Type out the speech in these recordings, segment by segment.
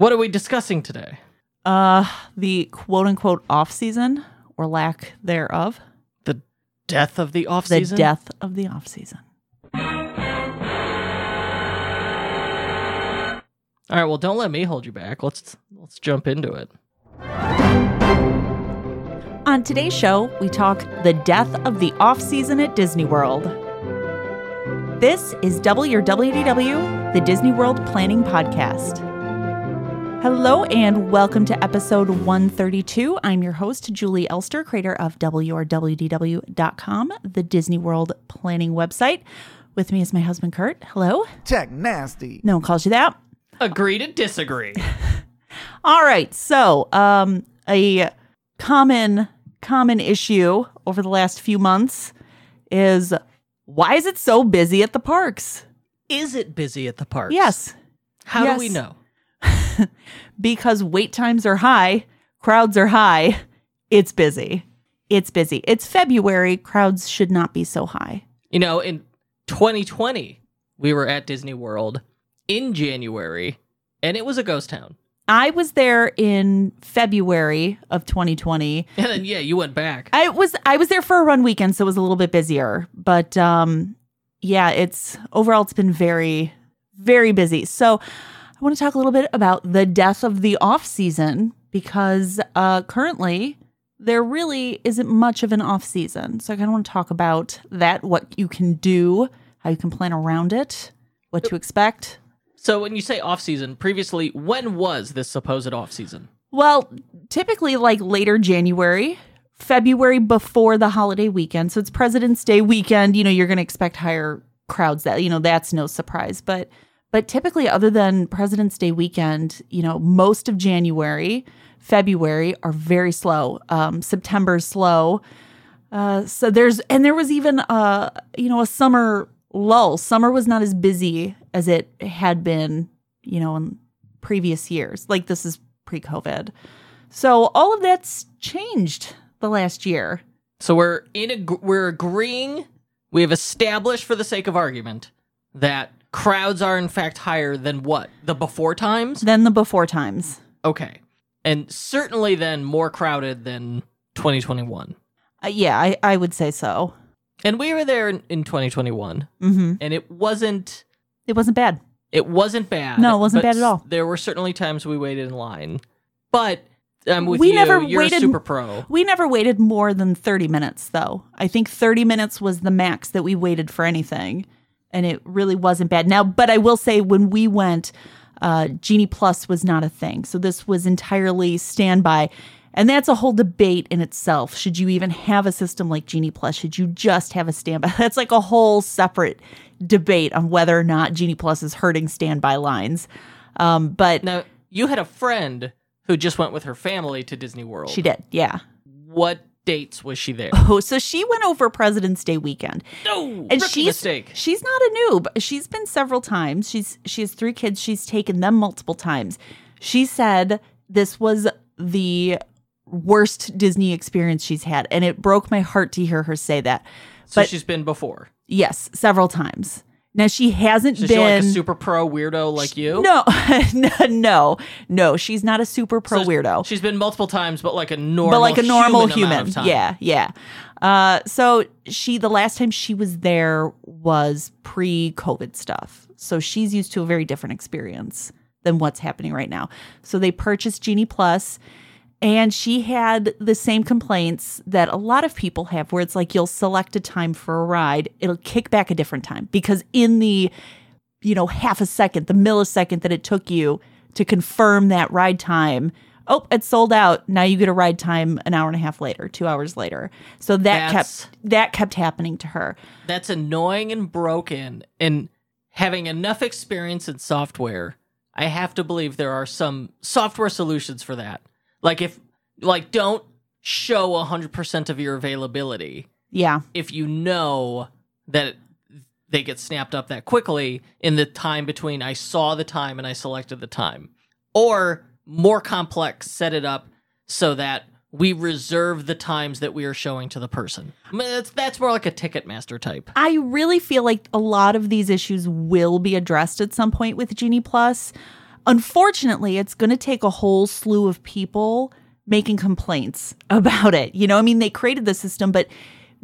What are we discussing today? Uh, the quote unquote off season or lack thereof. The death of the off season. The death of the off season. All right. Well, don't let me hold you back. Let's let's jump into it. On today's show, we talk the death of the off season at Disney World. This is Double Your WDW, the Disney World Planning Podcast. Hello and welcome to episode 132. I'm your host, Julie Elster, creator of WRWDW.com, the Disney World Planning website. With me is my husband, Kurt. Hello. Tech nasty. No one calls you that. Agree to disagree. All right. So, um, a common common issue over the last few months is why is it so busy at the parks? Is it busy at the parks? Yes, How Yes. do we know? because wait times are high, crowds are high. It's busy. It's busy. It's February. Crowds should not be so high. You know, in 2020, we were at Disney World in January, and it was a ghost town. I was there in February of 2020. And then, yeah, you went back. I was I was there for a run weekend, so it was a little bit busier. But um, yeah, it's overall it's been very, very busy. So I want to talk a little bit about the death of the off season because uh, currently there really isn't much of an off season. So I kind of want to talk about that, what you can do, how you can plan around it, what to expect. So when you say off season, previously, when was this supposed off season? Well, typically like later January, February before the holiday weekend. So it's President's Day weekend, you know, you're going to expect higher crowds that, you know, that's no surprise, but but typically other than President's Day weekend, you know, most of January, February are very slow. Um September's slow. Uh so there's and there was even uh you know a summer lull. Summer was not as busy as it had been, you know, in previous years. Like this is pre-COVID. So all of that's changed the last year. So we're in a we're agreeing. We have established, for the sake of argument, that crowds are in fact higher than what the before times. Than the before times. Okay, and certainly then more crowded than 2021. Uh, yeah, I, I would say so. And we were there in, in 2021, hmm and it wasn't It wasn't bad. it wasn't bad. No, it wasn't bad at all. There were certainly times we waited in line, but I'm with We you. never You're waited- a super pro. We never waited more than 30 minutes, though. I think 30 minutes was the max that we waited for anything. And it really wasn't bad. Now, but I will say when we went, uh, Genie Plus was not a thing. So this was entirely standby. And that's a whole debate in itself. Should you even have a system like Genie Plus? Should you just have a standby? That's like a whole separate debate on whether or not Genie Plus is hurting standby lines. Um, but Now you had a friend who just went with her family to Disney World. she did, yeah. What dates was she there? Oh, so she went over President's Day weekend. No, and she's mistake. she's not a noob. She's been several times. She's she has three kids. She's taken them multiple times. She said this was the worst Disney experience she's had, and it broke my heart to hear her say that. So but- she's been before. Yes, several times. Now she hasn't So she's like a super pro weirdo like you. no, no, no, no. She's not a super pro So weirdo. She's been multiple times, but like a normal, but like a normal human. human. amount of time. Yeah, yeah. Uh, so she, the last time she was there was pre-COVID stuff. So she's used to a very different experience than what's happening right now. So they purchased Genie Plus, and she had the same complaints that a lot of people have, where it's like you'll select a time for a ride, it'll kick back a different time because in the you know half a second, the millisecond that it took you to confirm that ride time oh, it's sold out. Now you get a ride time an hour and a half later, two hours later. So that That's- kept that kept happening to her. That's annoying and broken. And having enough experience in software, I have to believe there are some software solutions for that. Like if like don't show 100% of your availability Yeah. if you know that they get snapped up that quickly in the time between I saw the time and I selected the time. Or more complex, set it up so that we reserve the times that we are showing to the person. That's, that's more like a Ticketmaster type. I really feel like a lot of these issues will be addressed at some point with Genie Plus. Unfortunately, it's going to take a whole slew of people making complaints about it. You know, I mean, they created the system, but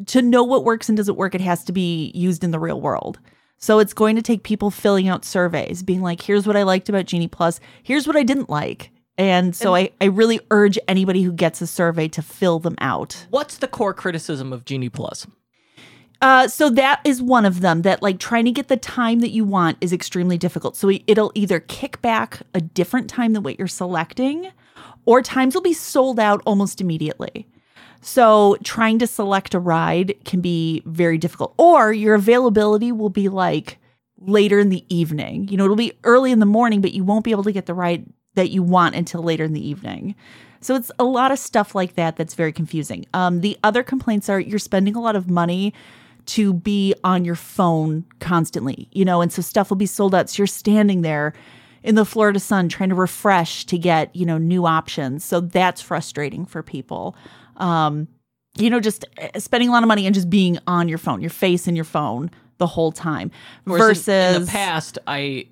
to know what works and doesn't work, it has to be used in the real world. So it's going to take people filling out surveys, being like, here's what I liked about Genie Plus, here's what I didn't like. And so I, I really urge anybody who gets a survey to fill them out. What's the core criticism of Genie Plus? Uh, so that is one of them that like trying to get the time that you want is extremely difficult. So it'll either kick back a different time than what you're selecting, or times will be sold out almost immediately. So trying to select a ride can be very difficult, or your availability will be like later in the evening. You know, it'll be early in the morning, but you won't be able to get the ride that you want until later in the evening. So it's a lot of stuff like that that's very confusing. Um, the other complaints are you're spending a lot of money to be on your phone constantly, you know, and so stuff will be sold out. So you're standing there in the Florida sun trying to refresh to get, you know, new options. So that's frustrating for people. Um, you know, just uh, spending a lot of money and just being on your phone, your face in your phone the whole time. Versus in, in the past, I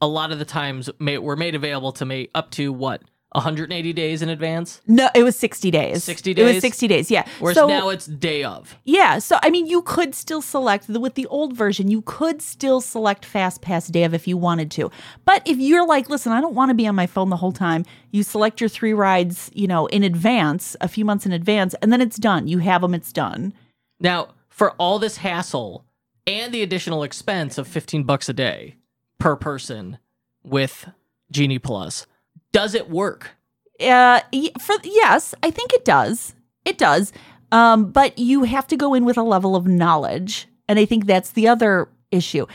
a lot of the times ma- were made available to me up to what 180 days in advance. no, it was 60 days. 60 days? It was days? 60 days, yeah. Whereas so, now it's day of. Yeah, so I mean, you could still select the, with the old version. You could still select Fast Pass Day of if you wanted to. But if you're like, listen, I don't want to be on my phone the whole time. You select your three rides, you know, in advance, a few months in advance, and then it's done. You have them, it's done. Now, for all this hassle and the additional expense of 15 bucks a day per person with Genie Plus, does it work? Uh, for yes, I think it does. It does. Um, but you have to go in with a level of knowledge, and I think that's the other issue.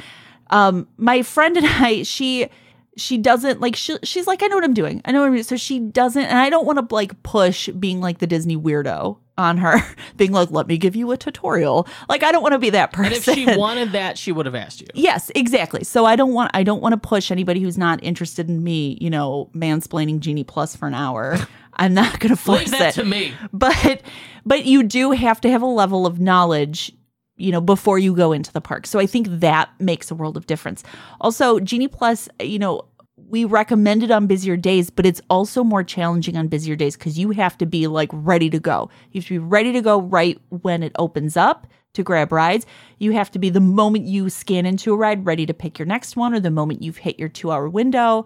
Um, my friend and I, she she doesn't like she, she's like I know what I'm doing. I know what I'm doing. So she doesn't, and I don't want to like push being like the Disney weirdo on her, being like, let me give you a tutorial. Like I don't want to be that person. And if she wanted that, she would have asked you. Yes, exactly. So I don't want I don't want to push anybody who's not interested in me, you know, mansplaining Genie Plus for an hour. I'm not going to force Leave that it. to me. But but you do have to have a level of knowledge, you know, before you go into the park. So I think that makes a world of difference. Also, Genie Plus, you know, we recommend it on busier days, but it's also more challenging on busier days because you have to be like ready to go. You have to be ready to go right when it opens up to grab rides. You have to be the moment you scan into a ride ready to pick your next one or the moment you've hit your two hour window.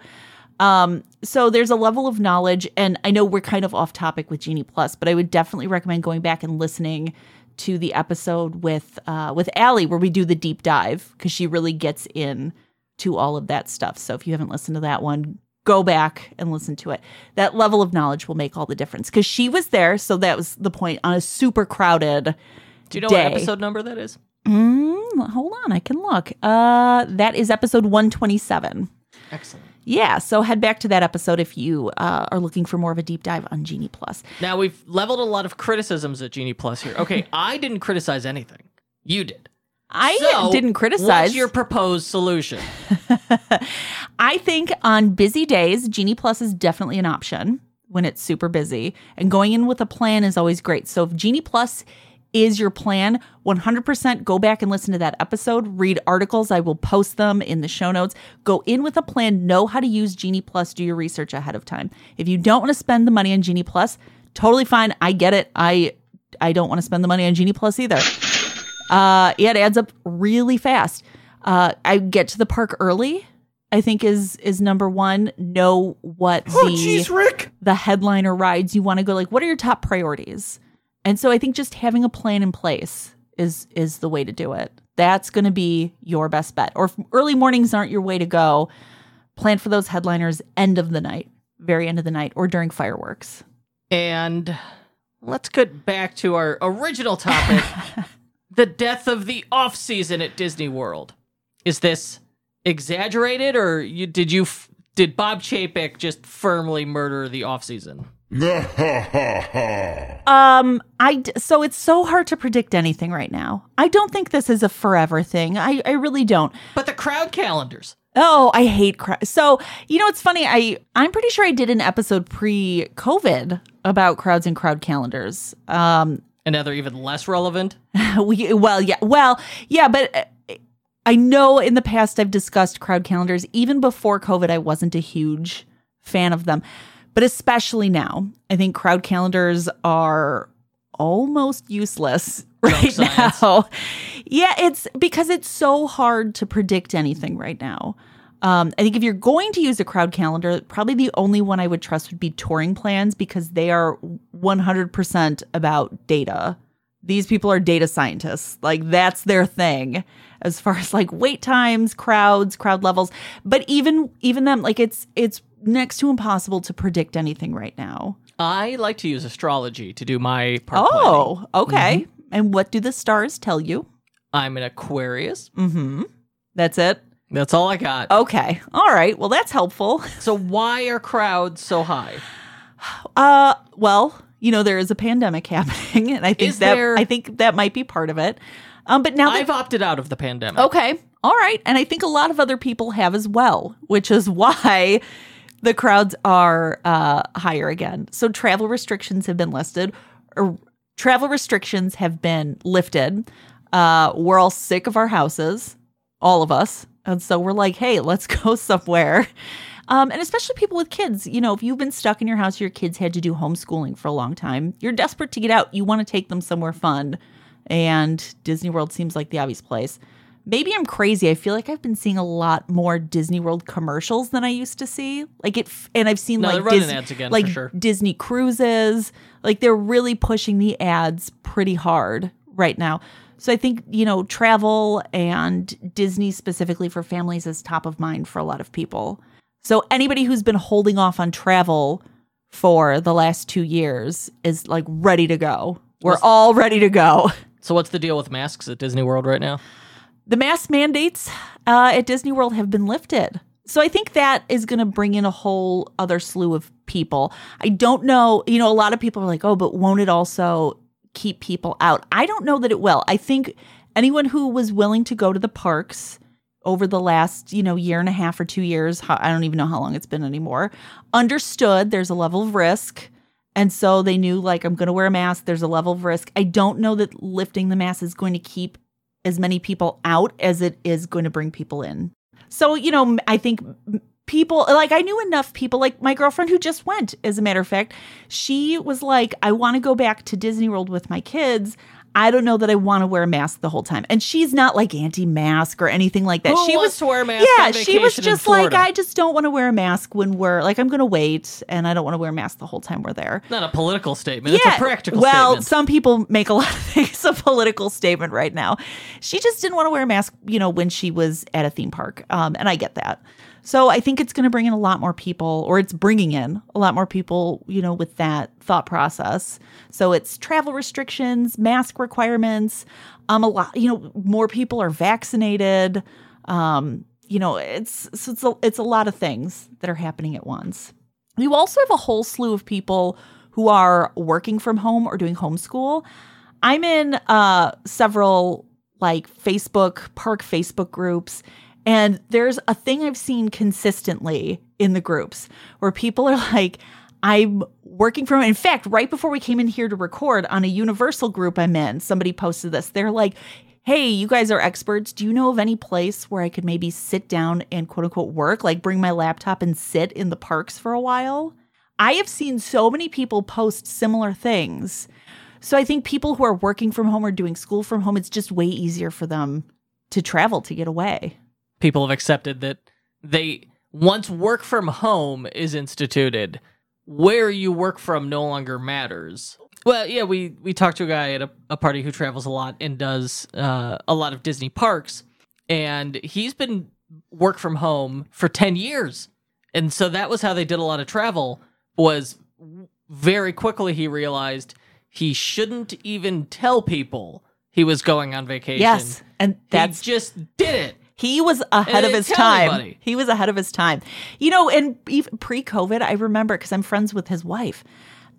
Um, so there's a level of knowledge, and I know we're kind of off topic with Genie Plus, but I would definitely recommend going back and listening to the episode with uh, with Allie where we do the deep dive because she really gets in to all of that stuff. So if you haven't listened to that one, go back and listen to it. That level of knowledge will make all the difference because she was there, so that was the point on a super crowded. Do you know day. what episode number that is? Mm, hold on, I can look. Uh, that is episode one twenty seven. Excellent. Yeah, so head back to that episode if you uh, are looking for more of a deep dive on Genie Plus. Now we've leveled a lot of criticisms at Genie Plus here. Okay, I didn't criticize anything. You did. I So, didn't criticize. What's your proposed solution? I think on busy days, Genie Plus is definitely an option when it's super busy, and going in with a plan is always great. So if Genie Plus is your plan, 100% go back and listen to that episode, read articles. I will post them in the show notes. Go in with a plan, know how to use Genie Plus, do your research ahead of time. If you don't want to spend the money on Genie Plus, totally fine. I get it. I I don't want to spend the money on Genie Plus either. Uh, yeah, it adds up really fast. Uh, I get to the park early. I think is is number one. Know what the Rick. the headliner rides you want to go. Like, what are your top priorities? And so I think just having a plan in place is is the way to do it. That's going to be your best bet. Or if early mornings aren't your way to go, plan for those headliners end of the night, very end of the night, or during fireworks. And let's get back to our original topic the death of the off season at Disney World. Is this exaggerated or you, did you did Bob Chapek just firmly murder the off season? Um, I d- so it's so hard to predict anything right now. I don't think this is a forever thing. I I really don't. But the crowd calendars. Oh, I hate crowd. So you know, it's funny. I I'm pretty sure I did an episode pre-COVID about crowds and crowd calendars. Um, And now they're even less relevant. we well, yeah, well, yeah, but uh, I know in the past I've discussed crowd calendars. Even before COVID, I wasn't a huge fan of them. But especially now, I think crowd calendars are almost useless right now. Yeah, it's because it's so hard to predict anything right now. Um, I think if you're going to use a crowd calendar, probably the only one I would trust would be touring plans because they are 100% about data. These people are data scientists. Like that's their thing as far as like wait times, crowds, crowd levels. But even even them like it's it's next to impossible to predict anything right now. I like to use astrology to do my planning. Oh, okay. And what do the stars tell you? I'm an Aquarius. Mhm. That's it. That's all I got. Okay. All right. Well, that's helpful. So why are crowds so high? Uh, well, you know there is a pandemic happening, and I think Is that there- I think that might be part of it. Um, but now that I've opted out of the pandemic. okay, all right, and I think a lot of other people have as well, which is why the crowds are uh, higher again. So travel restrictions have been listed, or travel restrictions have been lifted. Uh, we're all sick of our houses, all of us, and so we're like, hey, let's go somewhere. Um, and especially people with kids, you know, if you've been stuck in your house, your kids had to do homeschooling for a long time. You're desperate to get out. You want to take them somewhere fun, and Disney World seems like the obvious place. Maybe I'm crazy. I feel like I've been seeing a lot more Disney World commercials than I used to see. Like it, and I've seen No, like running Dis- ads again, for like sure. Disney cruises. Like they're really pushing the ads pretty hard right now. So I think you know travel and Disney specifically for families is top of mind for a lot of people. So anybody who's been holding off on travel for the last two years is like ready to go. We're What's- all ready to go. So what's the deal with masks at Disney World right now? The mask mandates uh, at Disney World have been lifted. So I think that is going to bring in a whole other slew of people. I don't know, you know, a lot of people are like, "Oh, but won't it also keep people out?" I don't know that it will. I think anyone who was willing to go to the parks over the last, you know, year and a half or 2 years, I don't even know how long it's been anymore, understood there's a level of risk. And so they knew like I'm going to wear a mask, there's a level of risk. I don't know that lifting the mask is going to keep as many people out as it is going to bring people in. So, you know, I think people like I knew enough people like my girlfriend who just went as a matter of fact, she was like I want to go back to Disney World with my kids. I don't know that I want to wear a mask the whole time. And she's not like anti-mask or anything like that. Who she wants was to wear a mask Yeah, on she was just like I just don't want to wear a mask when we're like I'm going to wait and I don't want to wear a mask the whole time we're there. Not a political statement. It's a practical well, statement. some people make a lot of things a political statement right now. She just didn't want to wear a mask, you know, when she was at a theme park. Um, and I get that. So I think it's going to bring in a lot more people, or it's bringing in a lot more people, you know, with that thought process. So it's travel restrictions, mask requirements. Um, a lot, you know, more people are vaccinated. Um, you know, it's so it's a, it's a lot of things that are happening at once. You also have a whole slew of people who are working from home or doing homeschool. I'm in uh, several like Facebook, park Facebook groups, and there's a thing I've seen consistently in the groups where people are like, I'm working from, in fact, right before we came in here to record on a universal group I'm in, somebody posted this. They're like, hey, you guys are experts. Do you know of any place where I could maybe sit down and quote unquote work, like bring my laptop and sit in the parks for a while? I have seen so many people post similar things. So I think people who are working from home or doing school from home, it's just way easier for them to travel to get away. People have accepted that they once work from home is instituted, where you work from no longer matters. Well, yeah, we we talked to a guy at a, a party who travels a lot and does uh, a lot of Disney parks, and he's been work from home for ten years, and so that was how they did a lot of travel. Was very quickly he realized he shouldn't even tell people he was going on vacation. Yes. And that's that's just did it. He was ahead of his time. anybody. He was ahead of his time. You know, and pre-COVID, I remember because I'm friends with his wife.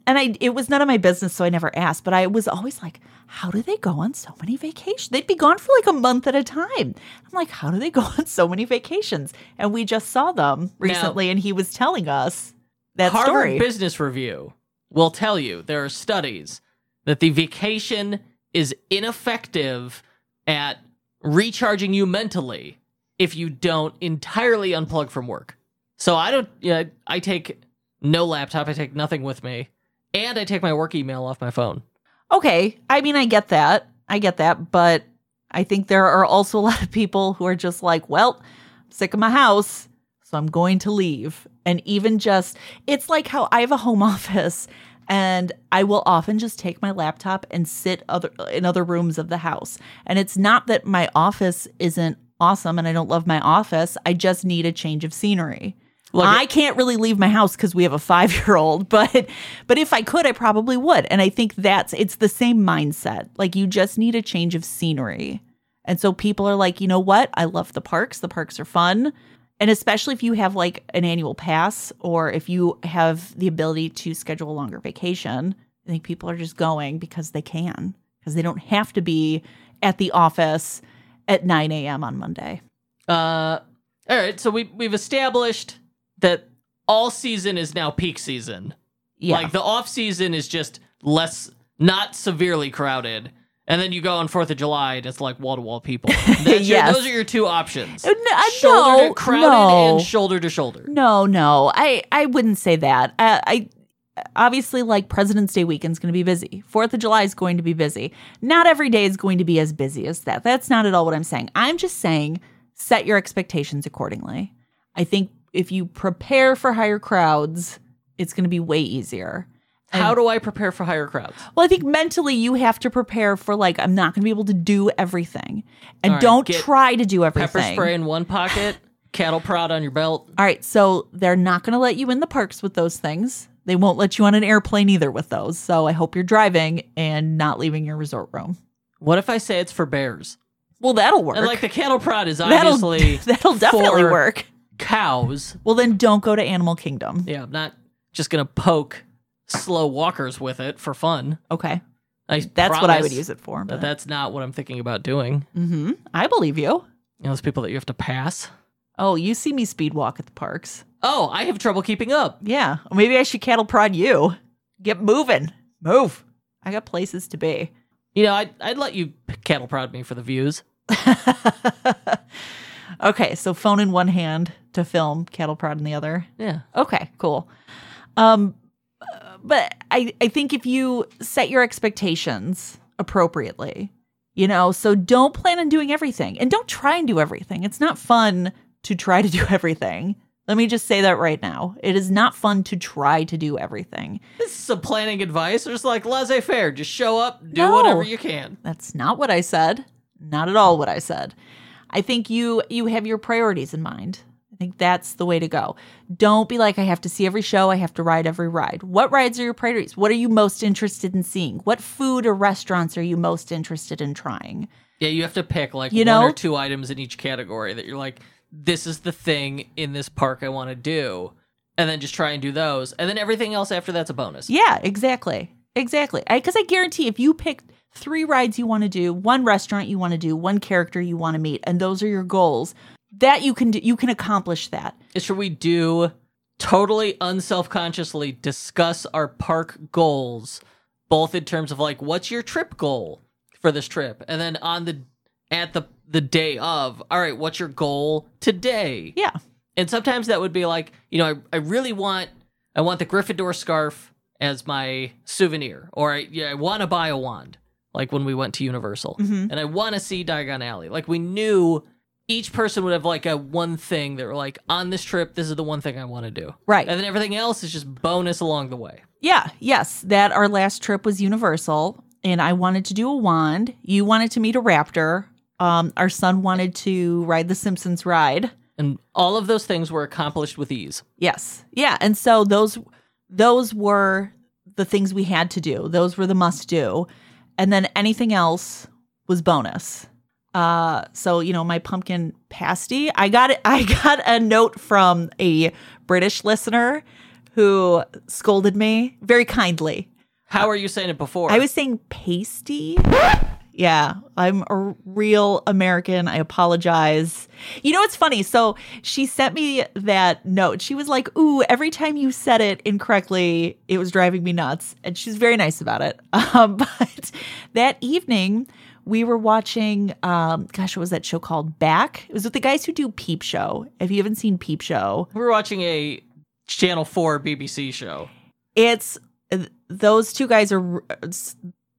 And I it was none of my business, so I never asked. But I was always like, how do they go on so many vacations? They'd be gone for like a month at a time. I'm like, how do they go on so many vacations? And we just saw them recently, and he was telling us that Harvard story. Business Review will tell you there are studies that the vacation is ineffective at recharging you mentally if you don't entirely unplug from work. So I don't. Yeah, I take no laptop. I take nothing with me, and I take my work email off my phone. Okay. I mean, I get that. I get that. But I think there are also a lot of people who are just like, well, I'm sick of my house, so I'm going to leave. And even just, it's like how I have a home office and I will often just take my laptop and sit other in other rooms of the house. And it's not that my office isn't awesome and I don't love my office. I just need a change of scenery. Look, I can't really leave my house because we have a five year old, but but if I could, I probably would. And I think that's it's the same mindset. Like you just need a change of scenery. And so people are like, you know what? I love the parks. The parks are fun. And especially if you have like an annual pass or if you have the ability to schedule a longer vacation, I think people are just going because they can, because they don't have to be at the office at 9 a.m. on Monday. Uh, all right. So we we've established that all season is now peak season. Yeah. Like the off season is just less, not severely crowded. And then you go on Fourth of July, and it's like wall to wall people. That's your- those are your two options: Uh, n- uh, shoulder no, to crowded no. and shoulder to shoulder. No, no, I I wouldn't say that. Uh, I obviously like President's Day weekend's going to be busy. Fourth of July is going to be busy. Not every day is going to be as busy as that. That's not at all what I'm saying. I'm just saying set your expectations accordingly. I think if you prepare for higher crowds, it's going to be way easier. How do I prepare for higher crowds? Well, I think mentally you have to prepare for like I'm not going to be able to do everything, and All right, don't get try to do everything. Pepper spray in one pocket, cattle prod on your belt. All right, so they're not going to let you in the parks with those things. They won't let you on an airplane either with those. So I hope you're driving and not leaving your resort room. What if I say it's for bears? Well, that'll work. And like the cattle prod is that'll obviously that'll definitely work. cows. Well, then don't go to Animal Kingdom. Yeah, I'm not just gonna poke slow walkers with it for fun. Okay, I that's what I would use it for. But that's not what I'm thinking about doing. Mm-hmm. I believe you. You know, those people that you have to pass. Oh, you see me speed walk at the parks. Oh, I have trouble keeping up. Yeah, maybe I should cattle prod you. Get moving, move. I got places to be. You know, I'd, I'd let you cattle prod me for the views. okay, so phone in one hand to film, cattle prod in the other. Yeah. Okay, cool. Um, but I, I think if you set your expectations appropriately, you know, so don't plan on doing everything and don't try and do everything. It's not fun to try to do everything. Let me just say that right now. It is not fun to try to do everything. This is some planning advice. There's like laissez faire. Just show up, do No. whatever you can. That's not what I said. Not at all what I said. I think you you have your priorities in mind. I think that's the way to go. Don't be like I have to see every show, I have to ride every ride. What rides are your priorities? What are you most interested in seeing? What food or restaurants are you most interested in trying? Yeah, you have to pick like You one know? or two items in each category that you're like, this is the thing in this park I want to do. And then just try and do those. And then everything else after that's a bonus. Yeah, exactly. Exactly. Because I, guarantee if you pick three rides you want to do, one restaurant you want to do, one character you want to meet, and those are your goals, that you can do, you can accomplish that. Should we do totally unself-consciously discuss our park goals, both in terms of like what's your trip goal for this trip, and then on the at the the day of, all right, what's your goal today? Yeah. And sometimes that would be like, you know, I, I really want I want the Gryffindor scarf as my souvenir, or I, yeah, I want to buy a wand, like when we went to Universal, Mhm. and I want to see Diagon Alley. Like we knew each person would have like a one thing that were like on this trip, this is the one thing I want to do, Right. and then everything else is just bonus along the way. Yeah, yes. That our last trip was Universal, and I wanted to do a wand. You wanted to meet a raptor. Um, our son wanted to ride the Simpsons ride. And all of those things were accomplished with ease. Yes, yeah. And so those those were the things we had to do. Those were the must do, and then anything else was bonus. Uh, so you know, my pumpkin pasty. I got it. I got a note from a British listener who scolded me very kindly. How are you saying it before? I was saying pasty. Yeah, I'm a real American. I apologize. You know it's funny? So she sent me that note. She was like, "Ooh, every time you said it incorrectly, it was driving me nuts." And she's very nice about it. Um, but that evening, we were watching um gosh what was that show called? Back? It was with the guys who do peep show. If you haven't seen peep show? We were watching a Channel 4 BBC show. it's those two guys are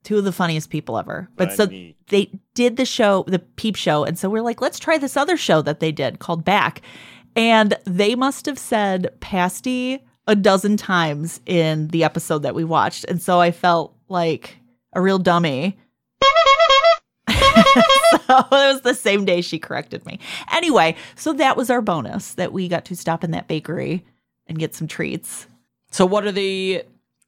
two of the funniest people ever. But so they did the show the peep show and so we're like let's try this other show that they did called back. And they must have said pasty a dozen times in the episode that we watched. And so i felt like a real dummy so it was the same day she corrected me anyway so that was our bonus that we got to stop in that bakery and get some treats So what are the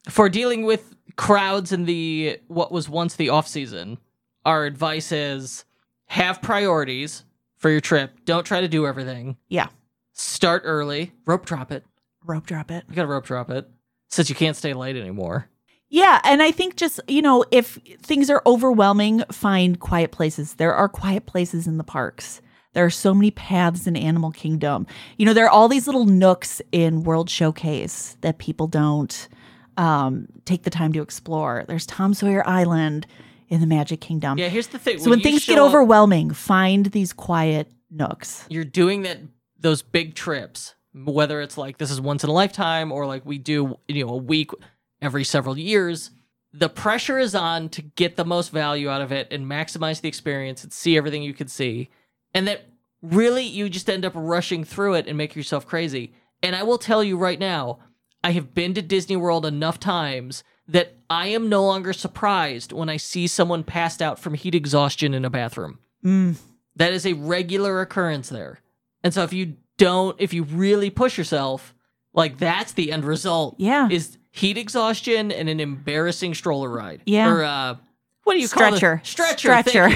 for dealing with crowds in the what was once the off season? Our advice is have priorities for your trip. Don't try to do everything. yeah Start early. Rope drop it. rope drop it You gotta rope drop it. Since you can't stay late anymore. Yeah, and I think just, you know, if things are overwhelming, find quiet places. There are quiet places in the parks. There are so many paths in Animal Kingdom. You know, there are all these little nooks in World Showcase that people don't um, take the time to explore. There's Tom Sawyer Island in the Magic Kingdom. Yeah, here's the thing. so when you things get show up- overwhelming, find these quiet nooks. you're doing that those big trips whether it's like this is once in a lifetime or like we do you know a week every several years the pressure is on to get the most value out of it and maximize the experience and see everything you can see and that really you just end up rushing through it and make yourself crazy and i will tell you right now i have been to disney world enough times that i am no longer surprised when i see someone passed out from heat exhaustion in a bathroom Mm, that is a regular occurrence there. And so if you don't, if you really push yourself, like that's the end result. Yeah. Is heat exhaustion and an embarrassing stroller ride. Yeah. Or uh what do you stretcher. call it? Stretcher. Stretcher.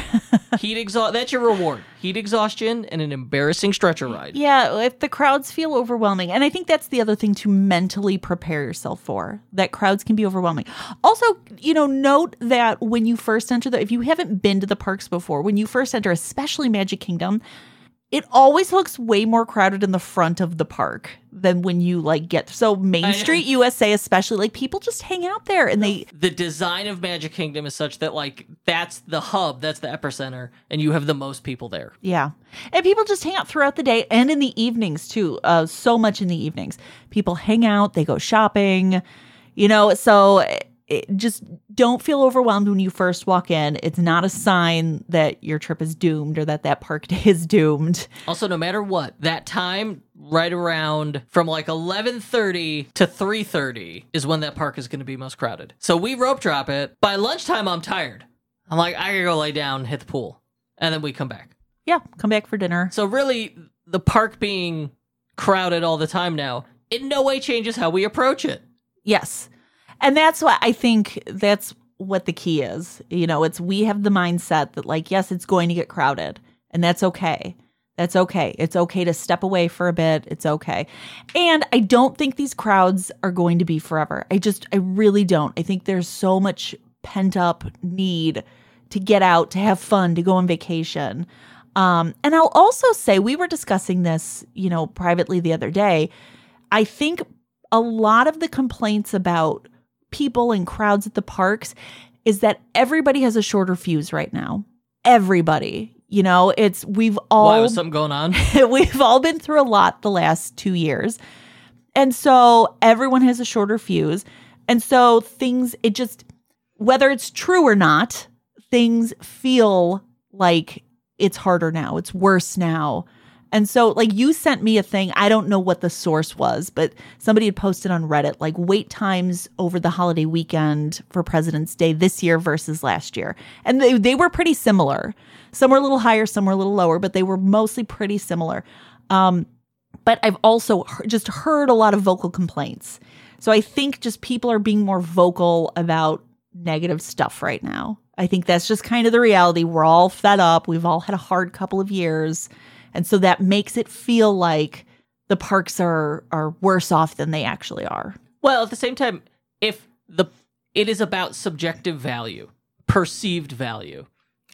heat exhaust that's your reward. Heat exhaustion and an embarrassing stretcher ride. Yeah, if the crowds feel overwhelming. And I think that's the other thing to mentally prepare yourself for. That crowds can be overwhelming. Also, you know, note that when you first enter the if you haven't been to the parks before, when you first enter, especially Magic Kingdom, it always looks way more crowded in the front of the park than when you like get so Main Street USA especially like people just hang out there and they The design of Magic Kingdom is such that like that's the hub, that's the epicenter, and you have the most people there. Yeah. And people just hang out throughout the day and in the evenings too. Uh, so much in the evenings. People hang out, they go shopping, you know, so it, just don't feel overwhelmed when you first walk in. It's not a sign that your trip is doomed or that that park day is doomed. Also, no matter what, that time right around from like 11:30 to 3:30 is when that park is going to be most crowded. So we rope drop it. By lunchtime I'm tired. I'm like I got to go lay down, hit the pool, and then we come back. Yeah, come back for dinner. So really the park being crowded all the time now in no way changes how we approach it. Yes. And that's what I think that's what the key is. You know, it's we have the mindset that, like, yes, it's going to get crowded, and that's okay. That's okay. It's okay to step away for a bit. It's okay. And I don't think these crowds are going to be forever. I just, I really don't. I think there's so much pent up need to get out, to have fun, to go on vacation. Um, and I'll also say, we were discussing this, you know, privately the other day. I think a lot of the complaints about people and crowds at the parks is that everybody has a shorter fuse right now. Everybody. You know, it's we've all Why was something going on? we've all been through a lot the last 2 years. And so everyone has a shorter fuse. And so things it just whether it's true or not, things feel like it's harder now. It's worse now. And so, like, you sent me a thing. I don't know what the source was, but somebody had posted on Reddit, like, wait times over the holiday weekend for President's Day this year versus last year. And they, they were pretty similar. Some were a little higher, some were a little lower, but they were mostly pretty similar. Um, but I've also he- just heard a lot of vocal complaints. So I think just people are being more vocal about negative stuff right now. I think that's just kind of the reality. We're all fed up. We've all had a hard couple of years. And so that makes it feel like the parks are are worse off than they actually are. Well, at the same time, if the it is about subjective value, perceived value.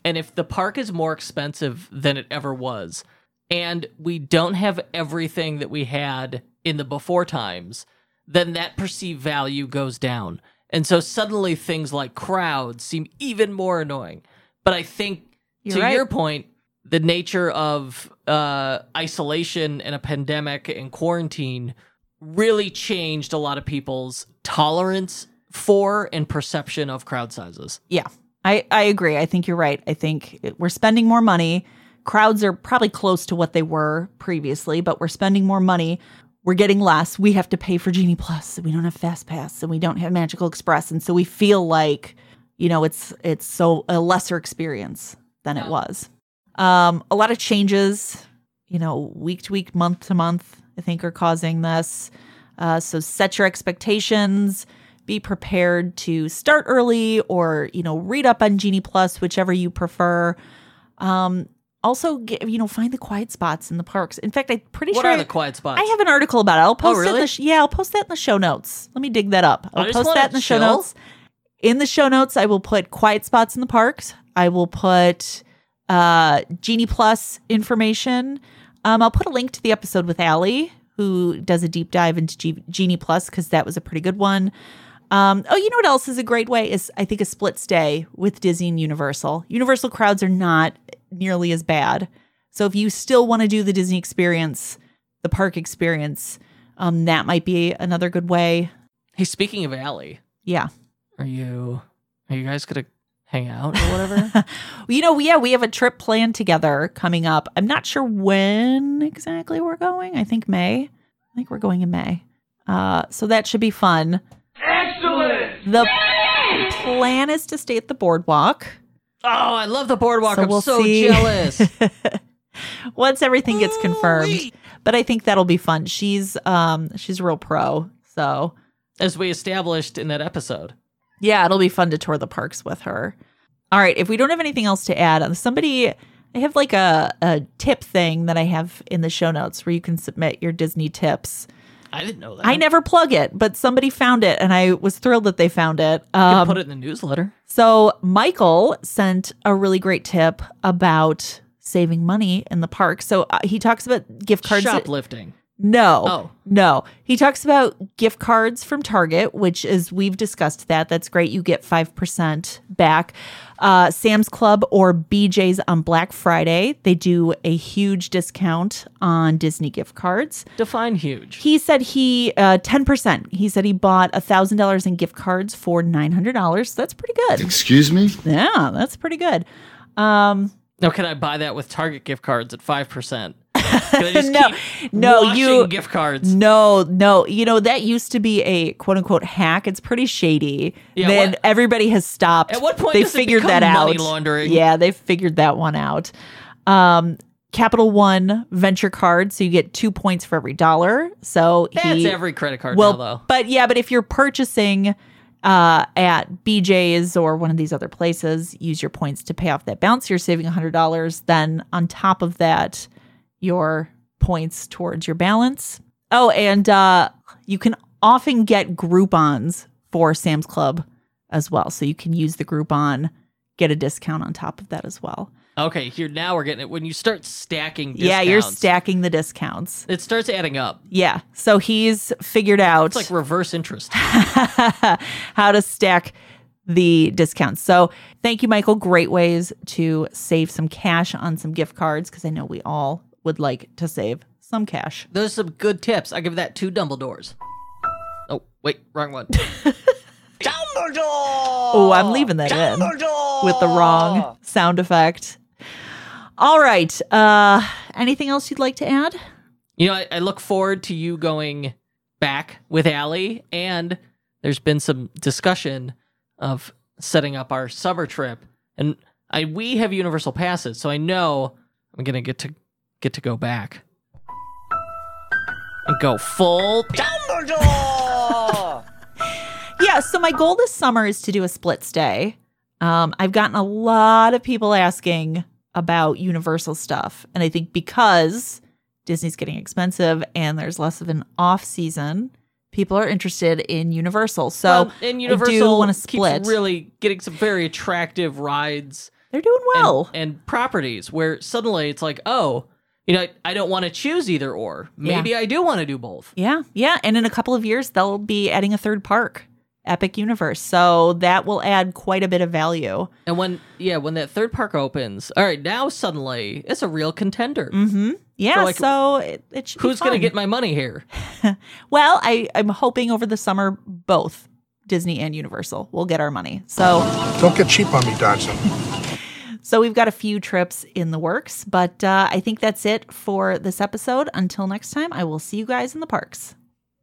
And if the park is more expensive than it ever was, and we don't have everything that we had in the before times, then that perceived value goes down. And so suddenly things like crowds seem even more annoying But I think You're to right. your point, the nature of uh, isolation and a pandemic and quarantine really changed a lot of people's tolerance for and perception of crowd sizes. Yeah, I, I agree. I think you're right. I think we're spending more money. Crowds are probably close to what they were previously, but we're spending more money. We're getting less. We have to pay for Genie Plus. We don't have Fast Pass, and we don't have Magical Express, and so we feel like, you know, it's it's so a lesser experience than it was. Um, a lot of changes, you know, week to week, month to month. I think are causing this. Uh, so set your expectations be prepared to start early or you know read up on genie plus whichever you prefer um also get, you know find the quiet spots in the parks in fact i'm pretty What sure are I- the quiet spots? I have an article about it. I'll post it. In really? the sh- yeah, I'll post that in the show notes. Let me dig that up. I'll post that in the show notes. In the show notes, I will put quiet spots in the parks. I will put uh, Genie Plus information. Um, I'll put a link to the episode with Allie, who does a deep dive into G- Genie Plus because that was a pretty good one. Um, oh, you know what else is a great way is I think a split stay with Disney and Universal. Universal crowds are not nearly as bad. So if you still want to do the Disney experience, the park experience, um, that might be another good way. hey, speaking of Allie, Yeah. are you are you guys gonna hang out or whatever? You know, yeah, we have a trip planned together coming up. I'm not sure when exactly we're going. I think May. I think we're going in May. Uh, so that should be fun. Excellent. The plan is to stay at the boardwalk. oh, I love the boardwalk. So I'm we'll so see. jealous. Once everything gets confirmed. Ooh-wee. But I think that'll be fun. She's um she's a real pro. So As we established in that episode. Yeah, it'll be fun to tour the parks with her. All right, if we don't have anything else to add, uh, somebody I have like a, a tip thing that I have in the show notes where you can submit your Disney tips. I didn't know that. I never plug it, but somebody found it and I was thrilled that they found it. You Um, put it in the newsletter. so Michael sent a really great tip about saving money in the park. So uh, he talks about gift cards. Shoplifting. No. Oh. No. He talks about gift cards from Target, which is we've discussed that. That's great. You get 5% back. Uh, Sam's Club or BJ's on Black Friday, they do a huge discount on Disney gift cards. Define huge. He said he uh, 10%. He said he bought $1,000 in gift cards for $900. That's pretty good. Excuse me? Yeah, that's pretty good. Um, now, can I buy that with Target gift cards at 5%? No, no, you- gift cards? No, no. You know, that used to be a quote unquote hack. It's pretty shady. Yeah, then what- everybody has stopped. At what point they figured that out? money laundering? Yeah, they figured that one out. Um Capital One venture card, so you get two points for every dollar. So That's he, every credit card well, now, though. but yeah, but if you're purchasing uh, at BJ's or one of these other places, use your points to pay off that balance. You're saving $100. Then on top of that, your points towards your balance. Oh, and uh, you can often get Groupons for Sam's Club as well. So you can use the Groupon, get a discount on top of that as well. Okay, here now we're getting it. When you start stacking, discounts, Yeah, you're stacking the discounts. It starts adding up. Yeah. So he's figured out It's like reverse interest. how to stack the discounts. So thank you, Michael. Great ways to save some cash on some gift cards because I know we all would like to save some cash. Those are some good tips. I give that two Dumbledores. Oh wait, wrong one. Dumbledore. Oh, I'm leaving that in with the wrong sound effect. All right. Uh anything else you'd like to add? You know, I, I look forward to you going back with Allie, and there's been some discussion of setting up our summer trip, and I we have universal passes, so I know I'm gonna get to get to go back and go full Dumbledore. Yeah, so my goal this summer is to do a split stay. Um, I've gotten a lot of people asking about Universal stuff. And I think because Disney's getting expensive and there's less of an off season, people are interested in Universal. So well, and I Universal want to keeps split. really getting some very attractive rides They're doing and- well. and, properties where suddenly it's like, oh, you know, I, I don't want to choose either or. Maybe I do want to do both. yeah, yeah. And in a couple of years, they'll be adding a third park Epic Universe. So that will add quite a bit of value. And when yeah, when that third park opens, all right, now suddenly it's a real contender. Mm-hmm. Yeah, like, so it, it should be Who's gonna get my money here? Well, I, I'm hoping over the summer both Disney and Universal will get our money. So Don't get cheap on me, Dodson. so we've got a few trips in the works, but uh, I think that's it for this episode. Until next time, I will see you guys in the parks.